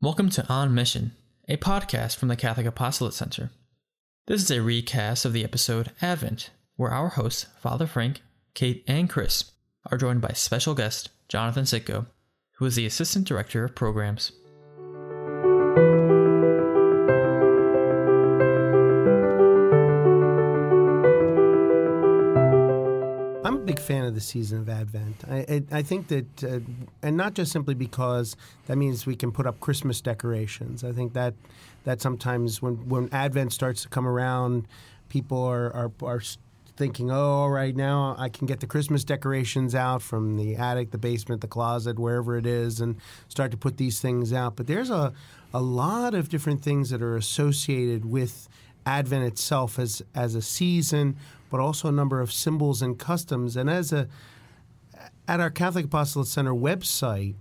Welcome to On Mission, a podcast from the Catholic Apostolate Center. This is a recast of the episode Advent, where our hosts, Father Frank, Kate, and Chris, are joined by special guest Jonathan Sitko, who is the Assistant Director of Programs. The season of Advent. I, I, I think that, uh, and not just simply because that means we can put up Christmas decorations. I think that that sometimes when, when Advent starts to come around, people are, are, are thinking, oh, right now I can get the Christmas decorations out from the attic, the basement, the closet, wherever it is, and start to put these things out. But there's a, a lot of different things that are associated with Advent itself as, as a season, but also a number of symbols and customs. And as a at our Catholic Apostolate Center website,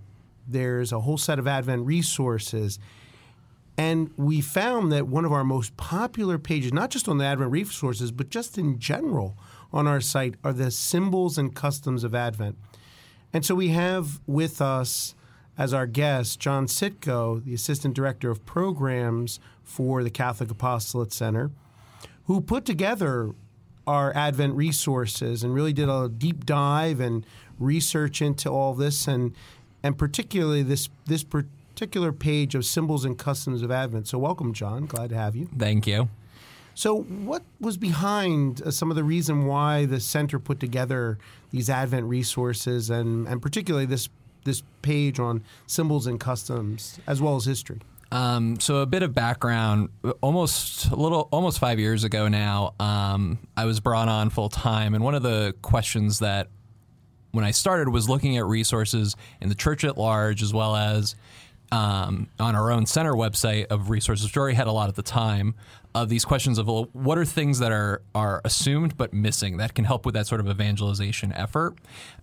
there's a whole set of Advent resources. And we found that one of our most popular pages, not just on the Advent resources, but just in general on our site, are the symbols and customs of Advent. And so we have with us as our guest John Sitko, the Assistant Director of Programs for the Catholic Apostolate Center, who put together our Advent resources and really did a deep dive and research into all this and and particularly this this particular page of symbols and customs of Advent. So welcome, John. Glad to have you. Thank you. So, what was behind uh, some of the reason why the center put together these Advent resources, and and particularly this this page on symbols and customs, as well as history? Um, so a bit of background. Almost a little, almost five years ago now, um, I was brought on full time, and one of the questions that when I started was looking at resources in the church at large, as well as um, on our own center website of resources, already had a lot at the time, of these questions of well, what are things that are are assumed but missing that can help with that sort of evangelization effort.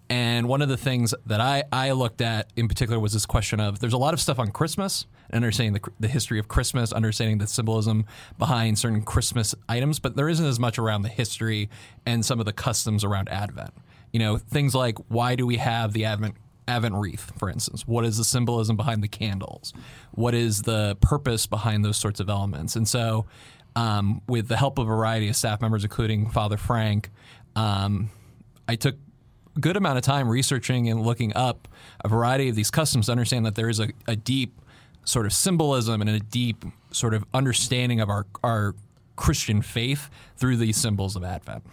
And one of the things that I, I looked at in particular was this question of there's a lot of stuff on Christmas, understanding the, the history of Christmas, understanding the symbolism behind certain Christmas items, but there isn't as much around the history and some of the customs around Advent. You know, things like why do we have the Advent Advent wreath, for instance? What is the symbolism behind the candles? What is the purpose behind those sorts of elements? And so, um, with the help of a variety of staff members, including Father Frank, um, I took a good amount of time researching and looking up a variety of these customs to understand that there is a, a deep sort of symbolism and a deep sort of understanding of our, our Christian faith through these symbols of Advent.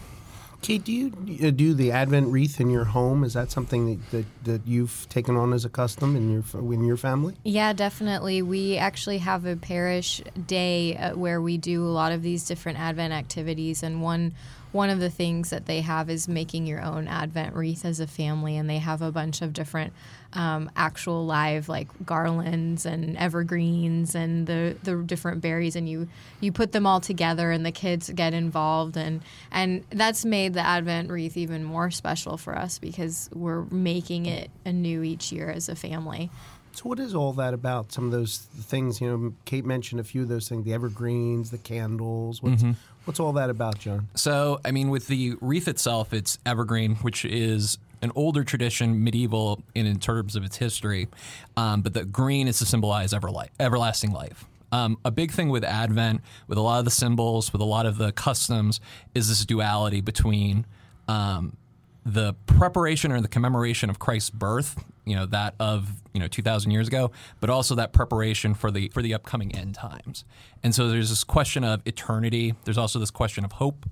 Kate, do you uh, do the Advent wreath in your home? Is that something that, that, that, you've taken on as a custom in your in your family? Yeah, definitely. We actually have a parish day uh, where we do a lot of these different Advent activities, and one one of the things that they have is making your own Advent wreath as a family, and they have a bunch of different um, actual live like garlands and evergreens and the the different berries, and you you put them all together, and the kids get involved, and and that's made the Advent wreath even more special for us because we're making it anew each year as a family. So, what is all that about? Some of those things, you know, Kate mentioned a few of those things: the evergreens, the candles. What's mm-hmm. What's all that about, John? So, I mean, with the wreath itself, it's evergreen, which is an older tradition, medieval in, in terms of its history, um, but the green is to symbolize everli- everlasting life. Um, a big thing with Advent, with a lot of the symbols, with a lot of the customs, is this duality between um, the preparation or the commemoration of Christ's birth, you know, that of, you know, 2000 years ago, but also that preparation for the for the upcoming end times. And so there's this question of eternity. There's also this question of hope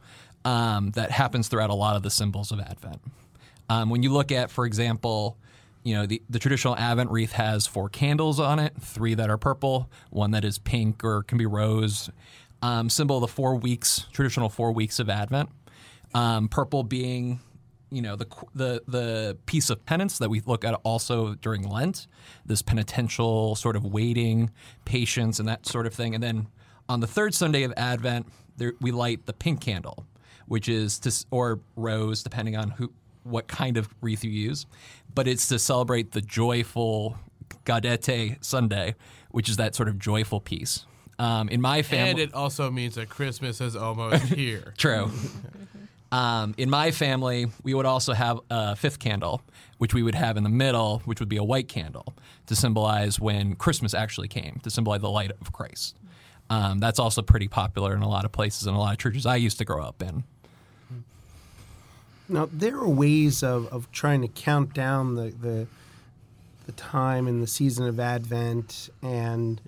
um, that happens throughout a lot of the symbols of Advent. Um, when you look at, for example, you know, the, the traditional Advent wreath has four candles on it, three that are purple, one that is pink or can be rose, um, symbol of the four weeks, traditional four weeks of Advent. Um, purple being you know the the the piece of penance that we look at also during Lent, this penitential sort of waiting, patience, and that sort of thing. And then on the third Sunday of Advent, there, we light the pink candle, which is to or rose, depending on who what kind of wreath you use, but it's to celebrate the joyful Gaudete Sunday, which is that sort of joyful piece. Um, in my family, and it also means that Christmas is almost here. True. Um, in my family, we would also have a fifth candle, which we would have in the middle, which would be a white candle to symbolize when Christmas actually came, to symbolize the light of Christ. Um, that's also pretty popular in a lot of places and a lot of churches I used to grow up in. Now there are ways of, of trying to count down the, the the time and the season of Advent, and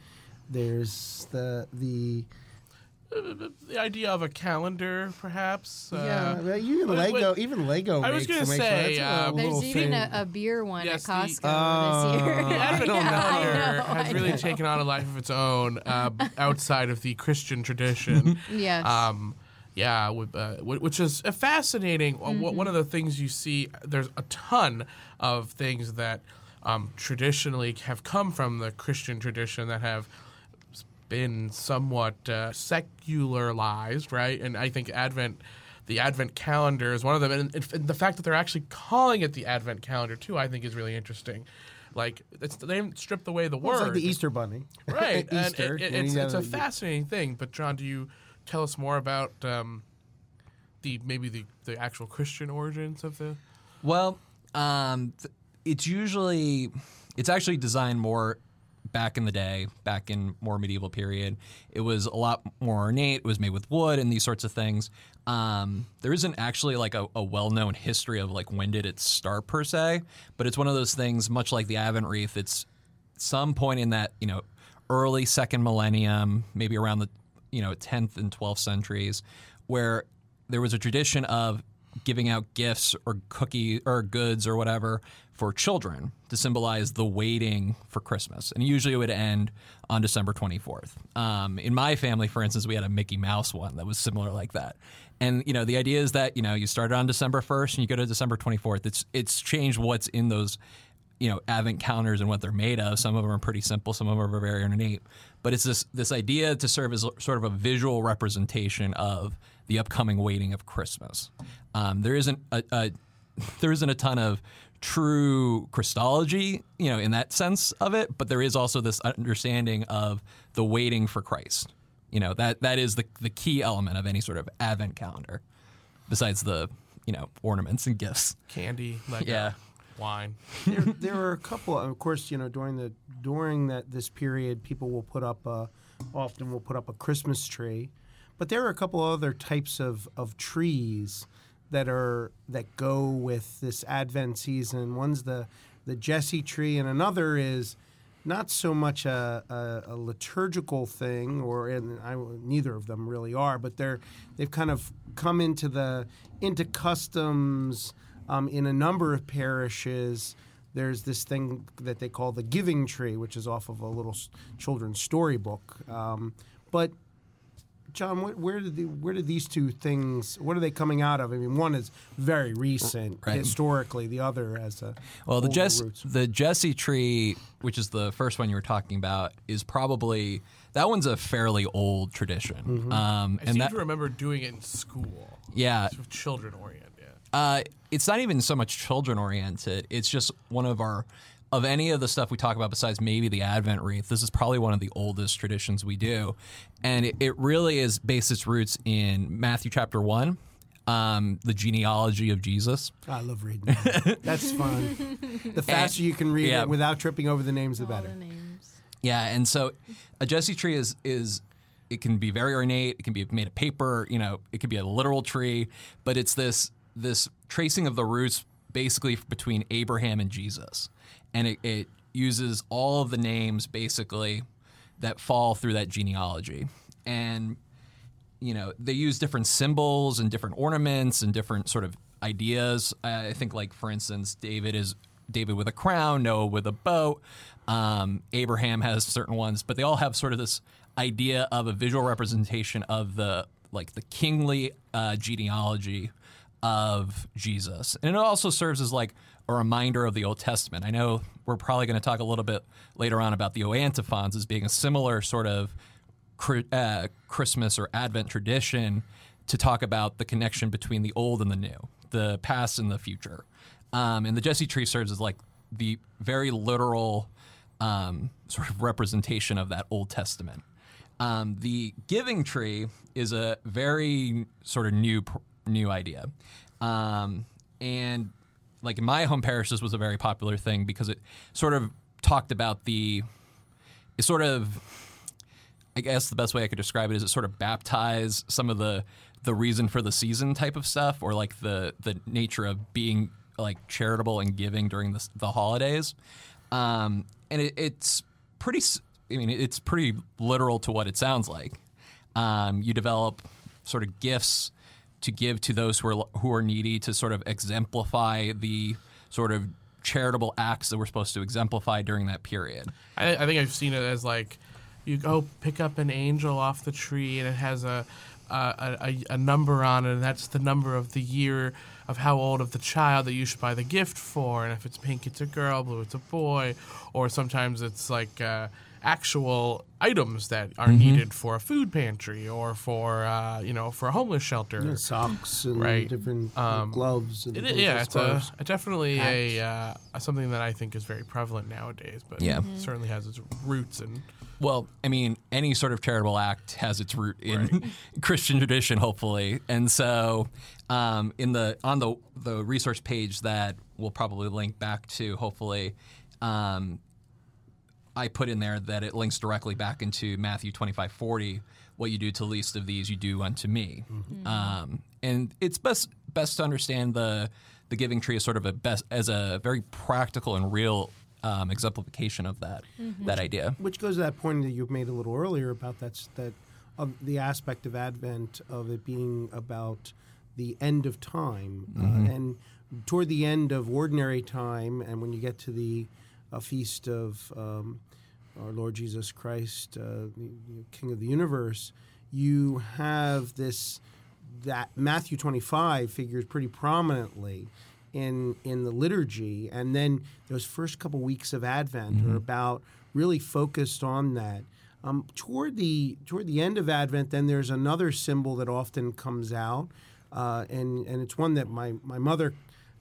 there's the the the idea of a calendar, perhaps. yeah, Uh, even Lego what- even Lego. I was gonna say, That's a uh, There's even a, a beer one Yes, at the- Costco this year. The Advent know. calendar know, has really taken on a life of its own uh, outside of the Christian tradition. Yes. Um, yeah, with, uh, wh- which is fascinating. uh, wh- One of the things you see, there's a ton of things that um, traditionally have come from the Christian tradition that have been somewhat uh, secularized, right? And I think Advent, the Advent calendar is one of them, and, and the fact that they're actually calling it the Advent calendar too, I think is really interesting. Like it's, they haven't stripped away the Well, word, it's like the Easter Bunny, right? and Easter. it- it- it's, it's a fascinating thing. But John, do you tell us more about um, the maybe the, the actual Christian origins of the? Well, um, th- it's usually it's actually designed more back in the day, back in more medieval period. It was a lot more ornate. It was made with wood and these sorts of things. Um, there isn't actually like a, a well-known history of like when did it start per se, but it's one of those things, much like the Advent wreath. It's some point in that you know early second millennium, maybe around the you know 10th and 12th centuries, where there was a tradition of giving out gifts or cookie or goods or whatever for children to symbolize the waiting for Christmas, and usually it would end on December 24th. Um, in my family, for instance, we had a Mickey Mouse one that was similar like that. And you know, the idea is that you know you started on December 1st and you go to December 24th. It's it's changed what's in those you know advent calendars and what they're made of. Some of them are pretty simple, some of them are very ornate. But it's this this idea to serve as sort of a visual representation of the upcoming waiting of Christmas. Um, there isn't a, a there isn't a ton of true Christology, you know, in that sense of it, but there is also this understanding of the waiting for Christ. You know, that that is the the key element of any sort of advent calendar, besides the you know ornaments and gifts. Candy, Lego, Yeah. wine. there, there are a couple. Of course, you know, during the during that this period, people will put up a, often will put up a Christmas tree, but there are a couple other types of, of trees that are that go with this Advent season. One's the the Jesse tree, and another is not so much a, a, a liturgical thing, or and I, neither of them really are, but they're they've kind of come into the into customs um, in a number of parishes. There's this thing that they call the giving tree, which is off of a little children's storybook. Um, but John, where, where did the, where did these two things? What are they coming out of? I mean, one is very recent Right. historically. The other as a Well, the older Jess, the Jesse tree, which is the first one you were talking about, is probably that one's a fairly old tradition. Mm-hmm. Um, I and seem that, to remember doing it in school. yeah, Sort of children oriented. uh, it's not even so much children oriented. It's just one of our of any of the stuff we talk about besides maybe the Advent wreath. This is probably one of the oldest traditions we do, and it, it really is based its roots in Matthew chapter one. Um, the genealogy of Jesus. I love reading. that. That's fun. The faster you can read yeah. it without tripping over the names, the All better. the names. Yeah, and so a Jesse tree is is it can be very ornate. It can be made of paper. You know, it could be a literal tree, but it's this this tracing of the roots basically between Abraham and Jesus, and it, it uses all of the names basically that fall through that genealogy, and you know they use different symbols and different ornaments and different sort of ideas. I think, like for instance, David is David with a crown, Noah with a boat. Um, Abraham has certain ones, but they all have sort of this idea of a visual representation of the like the kingly uh, genealogy of Jesus, and it also serves as like a reminder of the Old Testament. I know we're probably going to talk a little bit later on about the antiphons as being a similar sort of uh, Christmas or Advent tradition to talk about the connection between the old and the new, the past and the future. Um, and the Jesse tree serves as like the very literal um, sort of representation of that Old Testament. Um, the giving tree is a very sort of new pr- new idea. Um, and like in my home parish, this was a very popular thing because it sort of talked about the, it sort of, I guess the best way I could describe it is it sort of baptized some of the the reason for the season type of stuff, or like the the nature of being like charitable and giving during the the holidays. Um, and it, it's pretty. I mean, it's pretty literal to what it sounds like. Um, you develop sort of gifts to give to those who are who are needy to sort of exemplify the sort of charitable acts that we're supposed to exemplify during that period. I, I think I've seen it as like you go pick up an angel off the tree and it has a a, a, a number on it and that's the number of the year of how old of the child that you should buy the gift for and if it's pink it's a girl blue it's a boy or sometimes it's like uh, actual items that are needed for a food pantry or for uh, you know for a homeless shelter Yeah, socks and Right. different Um, gloves. And It, yeah, it's a, a definitely a uh, something that I think is very prevalent nowadays, but Yeah. certainly has its roots in Well, I mean, any sort of charitable act has its root in Christian tradition, hopefully, and so um, in the on the the resource page that we'll probably link back to, hopefully, um, I put in there that it links directly back into Matthew twenty five forty. What you do to the least of these, you do unto me, um, and it's best best to understand the the giving tree as sort of a best as a very practical and real um, exemplification of that that idea. Which goes to that point that you made a little earlier about that's that of the aspect of Advent of it being about the end of time uh, and toward the end of ordinary time, and when you get to the uh, feast of um, our Lord Jesus Christ, uh, King of the universe, you have this that Matthew 25 figures pretty prominently in in the liturgy, and then those first couple weeks of Advent are about really focused on that. Um, toward the toward the end of Advent, then there's another symbol that often comes out, uh, and and it's one that my my mother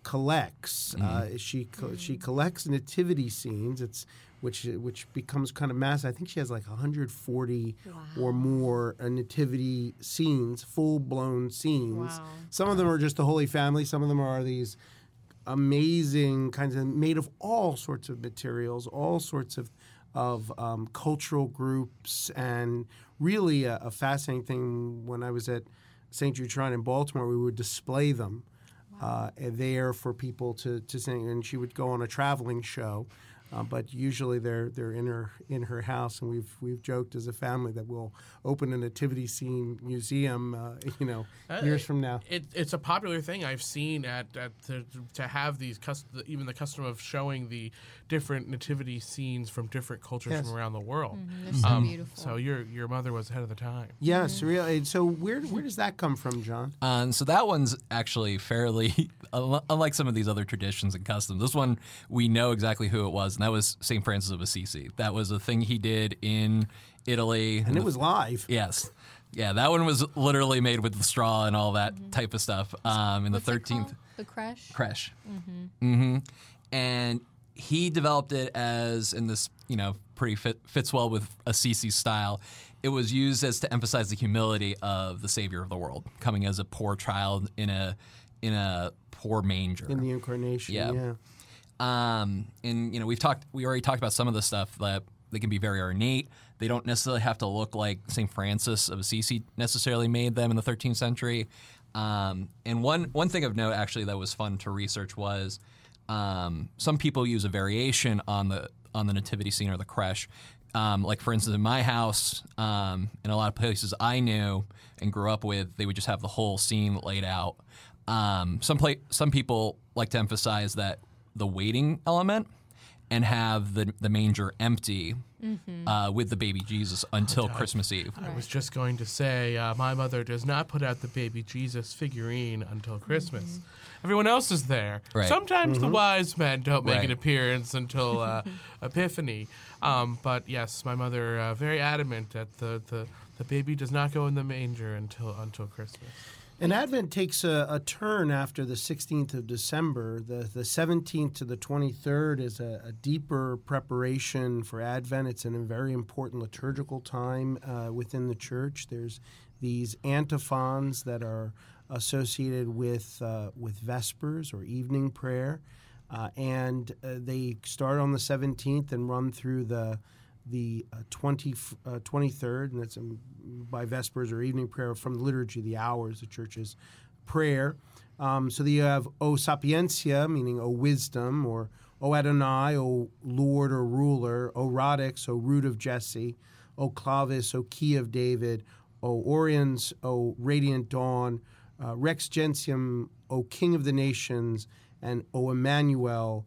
collects. Uh, she co- she collects nativity scenes. It's which which becomes kind of massive. I think she has like 140 or more uh, nativity scenes, full blown scenes. Wow. Some of them are just the Holy Family. Some of them are these amazing kinds of made of all sorts of materials, all sorts of of um, cultural groups, and really a, a fascinating thing. When I was at St. Jude Shrine in Baltimore, we would display them uh, there for people to, to sing, and she would go on a traveling show. Uh, but usually they're they're in her in her house, and we've we've joked as a family that we'll open a nativity scene museum, uh, you know, years from now. It, it's a popular thing I've seen at, at to, to have these cus- even the custom of showing the different nativity scenes from different cultures Yes. from around the world. They're so Um, beautiful. So your your mother was ahead of the time. Yes, really. So where where does that come from, John? Um, so that one's actually fairly, unlike some of these other traditions and customs. This one we know exactly who it was, and that was Saint Francis of Assisi. That was a thing he did in Italy, And it was live. yes, yeah. That one was literally made with the straw and all that type of stuff. Um, in What's the thirteenth? The crash. Kresh. Mm-hmm. And he developed it as in this, you know, pretty fit, fits well with Assisi style. It was used as to emphasize the humility of the Savior of the world, coming as a poor child in a in a poor manger. in the incarnation. Yeah. Yeah. Um, and you know, we've talked, we already talked about some of the stuff that they can be very ornate. They don't necessarily have to look like Saint Francis of Assisi necessarily made them in the 13th century. Um, and one one thing of note actually that was fun to research was um, some people use a variation on the on the nativity scene or the creche. Um, like for instance, in my house, um, in a lot of places I knew and grew up with, they would just have the whole scene laid out. Um, some pla- some people like to emphasize that the waiting element and have the the manger empty uh, with the baby Jesus until Christmas Eve. I was just going to say, uh, my mother does not put out the baby Jesus figurine until Christmas. Everyone else is there. Right. Sometimes the wise men don't make an appearance until uh, Epiphany. Um, but yes, my mother uh, very adamant that the, the, the baby does not go in the manger until until Christmas. And Advent takes a, a turn after the 16th of December. The, the 17th to the 23rd is a, a deeper preparation for Advent. It's in a very important liturgical time uh, within the church. There's these antiphons that are associated with uh, with Vespers or evening prayer, uh, and uh, they start on the 17th and run through the the uh, 20, uh, 23rd, and that's um, by Vespers or evening prayer from the liturgy, the hours, the church's prayer. Um, so that you have O Sapientia, meaning O wisdom, or O Adonai, O Lord or ruler, O Radix, O root of Jesse, O Clavis, O key of David, O Oriens, O radiant dawn, uh, Rex Gentium, O king of the nations, and O Emmanuel,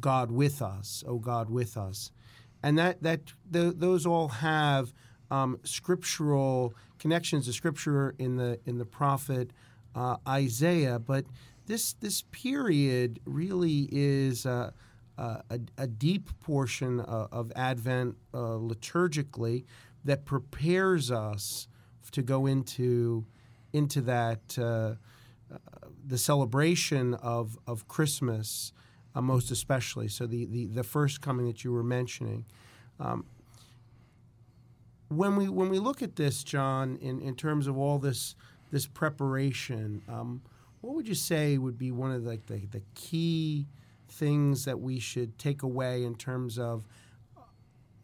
God with us, O God with us. And that, that the, those all have um, scriptural connections to scripture in the, in the prophet uh, Isaiah, but this this period really is uh, uh, a, a, deep portion of, of Advent uh, liturgically that prepares us to go into into that uh, the celebration of of Christmas, most especially. So the, the the first coming that you were mentioning. Um, when we when we look at this, John, in, in terms of all this this preparation, um, what would you say would be one of the, the, the key things that we should take away in terms of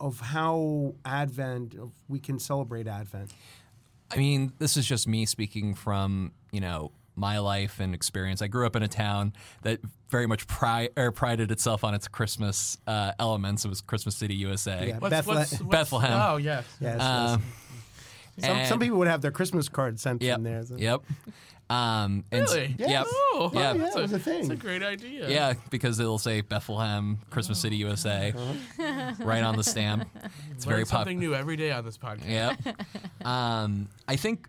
of how Advent of we can celebrate Advent? I mean, this is just me speaking from you know my life and experience. I grew up in a town that very much pri- er, prided itself on its Christmas uh, elements. It was Christmas City, USA. Yeah, What's, Bethle- what's, what's, Bethlehem. Oh yes. Yes, Um, yes. Some, some people would have their Christmas card sent Yep. from there. so- Yep. Um, and s- Really? Yep. Oh, Yeah. Yeah, that's it was a thing. That's a great idea. Yeah, because it'll say Bethlehem, Christmas City, USA, right on the stamp. It's Learn very something new every day on this podcast. Yeah. um, I think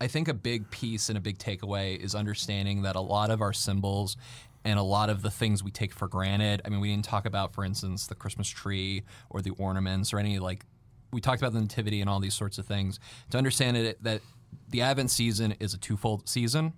I think a big piece and a big takeaway is understanding that a lot of our symbols and a lot of the things we take for granted. I mean, we didn't talk about, for instance, the Christmas tree or the ornaments or any like. We talked about the nativity and all these sorts of things. To understand it, that the Advent season is a twofold season.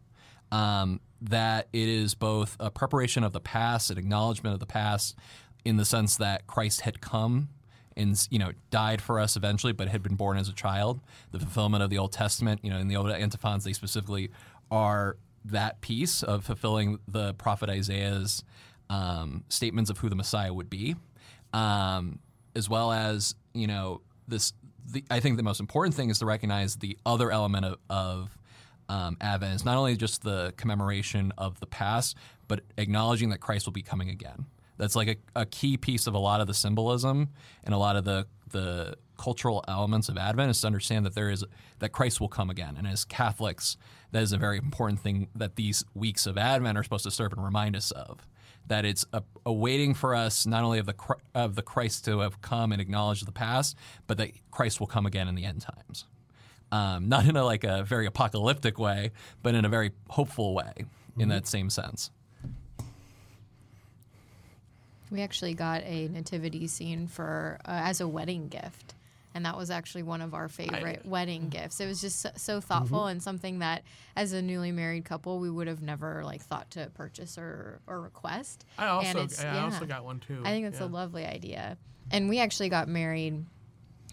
Um, that it is both a preparation of the past, an acknowledgement of the past, in the sense that Christ had come and you know died for us eventually, but had been born as a child. The fulfillment of the Old Testament, you know, in the old antiphons, they specifically are that piece of fulfilling the prophet Isaiah's um, statements of who the Messiah would be, um, as well as you know this. The, I think the most important thing is to recognize the other element of, of um, Advent is not only just the commemoration of the past, but acknowledging that Christ will be coming again. That's like a, a key piece of a lot of the symbolism and a lot of the the cultural elements of Advent is to understand that there is that Christ will come again. And as Catholics, that is a very important thing that these weeks of Advent are supposed to serve and remind us of. That it's a, a waiting for us not only of the of the Christ to have come and acknowledge the past, but that Christ will come again in the end times um, not in a like a very apocalyptic way, but in a very hopeful way in that same sense. We actually got a nativity scene for uh, as a wedding gift, and that was actually one of our favorite wedding gifts. It was just so, so thoughtful and something that, as a newly married couple, we would have never like thought to purchase or, or request. I also it's- I also got one too. I think that's yeah. a lovely idea. And we actually got married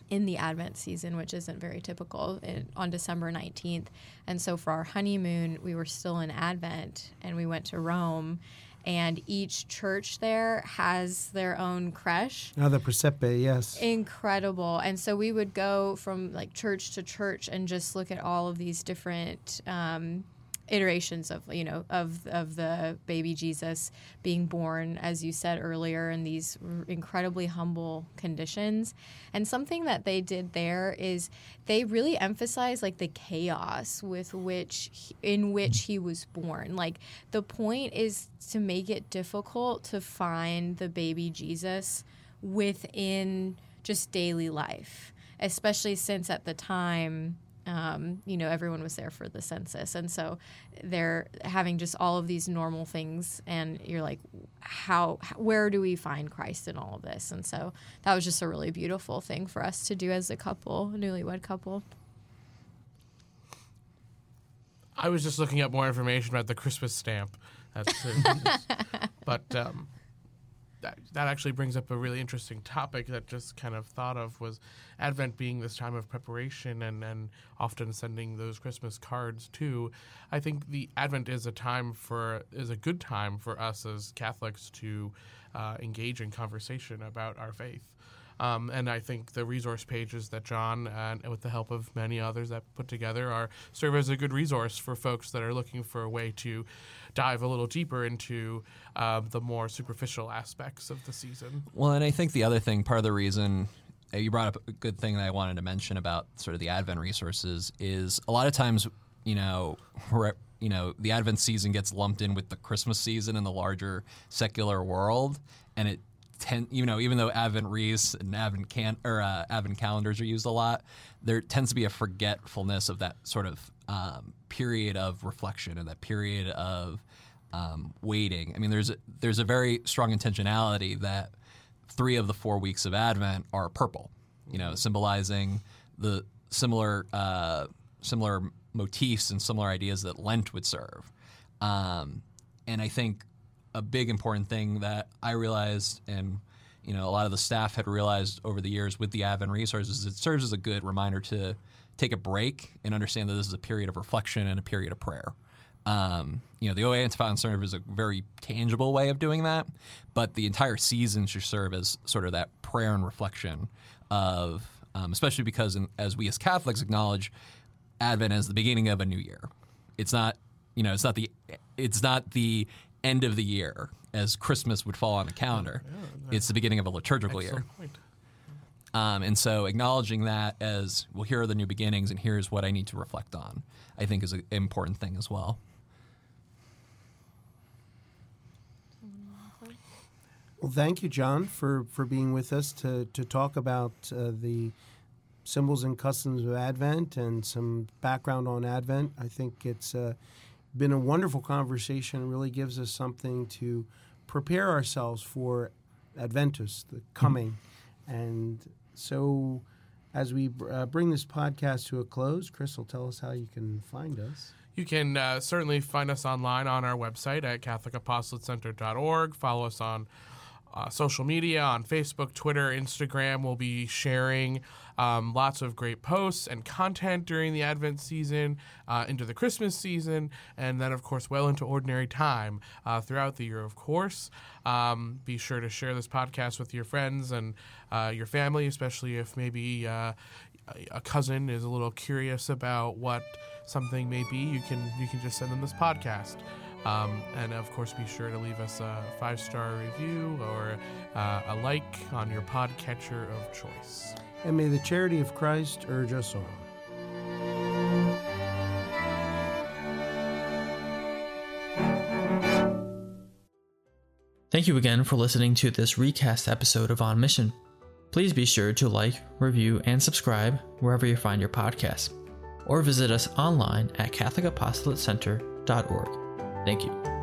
in the Advent season, which isn't very typical, in, on December 19th. And so for our honeymoon, we were still in Advent and we went to Rome. And each church there has their own creche Oh, the Presepe, yes. incredible and so we would go from like church to church and just look at all of these different um, iterations of you know of of the baby jesus being born as you said earlier in these r- incredibly humble conditions. And something that they did there is they really emphasize like the chaos with which he, in which he was born. Like the point is to make it difficult to find the baby jesus within just daily life, especially since at the time, um, you know, everyone was there for the census. And so they're having just all of these normal things. And you're like, how, where do we find Christ in all of this? And so that was just a really beautiful thing for us to do as a couple, a newlywed couple. I was just looking up more information about the Christmas stamp. That's, but um, that, that actually brings up a really interesting topic that just kind of thought of was Advent being this time of preparation and, and often sending those Christmas cards too. I think the Advent is a time for is a good time for us as Catholics to uh, engage in conversation about our faith. Um, and I think the resource pages that John and with the help of many others that put together are serve as a good resource for folks that are looking for a way to dive a little deeper into um, the more superficial aspects of the season. Well, and I think the other thing, part of the reason uh, you brought up a good thing that I wanted to mention about sort of the Advent resources is a lot of times, you know, you know, the Advent season gets lumped in with the Christmas season in the larger secular world, and it tend, you know, even though Advent wreaths and Advent can or uh, Advent calendars are used a lot, there tends to be a forgetfulness of that sort of um, period of reflection and that period of um, waiting. I mean, there's a, there's a very strong intentionality that three of the four weeks of Advent are purple, you know, symbolizing the similar uh, similar motifs and similar ideas that Lent would serve. Um, and I think a big important thing that I realized and you know a lot of the staff had realized over the years with the Advent resources it serves as a good reminder to take a break and understand that this is a period of reflection and a period of prayer. Um, you know, the O Antiphon serve is a very tangible way of doing that, but the entire season should serve as sort of that prayer and reflection of, um, especially because in, as we as Catholics acknowledge Advent as the beginning of a new year. It's not, you know, it's not the, it's not the end of the year as Christmas would fall on the calendar. Yeah, it's the beginning of a liturgical year. Um, and so acknowledging that as, well, here are the new beginnings and here's what I need to reflect on, I think is an important thing as well. Well, thank you, John, for, for being with us to, to talk about uh, the symbols and customs of Advent and some background on Advent. I think it's uh, been a wonderful conversation. Really gives us something to prepare ourselves for Adventus, the coming. Mm-hmm. And so, as we uh, bring this podcast to a close, Chris will tell us how you can find us. You can uh, certainly find us online on our website at CatholicApostolatecenter.org. Follow us on uh, social media on Facebook, Twitter, Instagram. We'll be sharing um, lots of great posts and content during the Advent season, uh, into the Christmas season, and then, of course, well into ordinary time uh, throughout the year, of course. Um, be sure to share this podcast with your friends and uh, your family, especially if maybe uh, a cousin is a little curious about what something may be. You can you can just send them this podcast. Um, and of course, be sure to leave us a five star review or uh, a like on your podcatcher of choice. And may the charity of Christ urge us on. Thank you again for listening to this recast episode of On Mission. Please be sure to like, review, and subscribe wherever you find your podcasts, or visit us online at CatholicApostolatecenter.org. Thank you.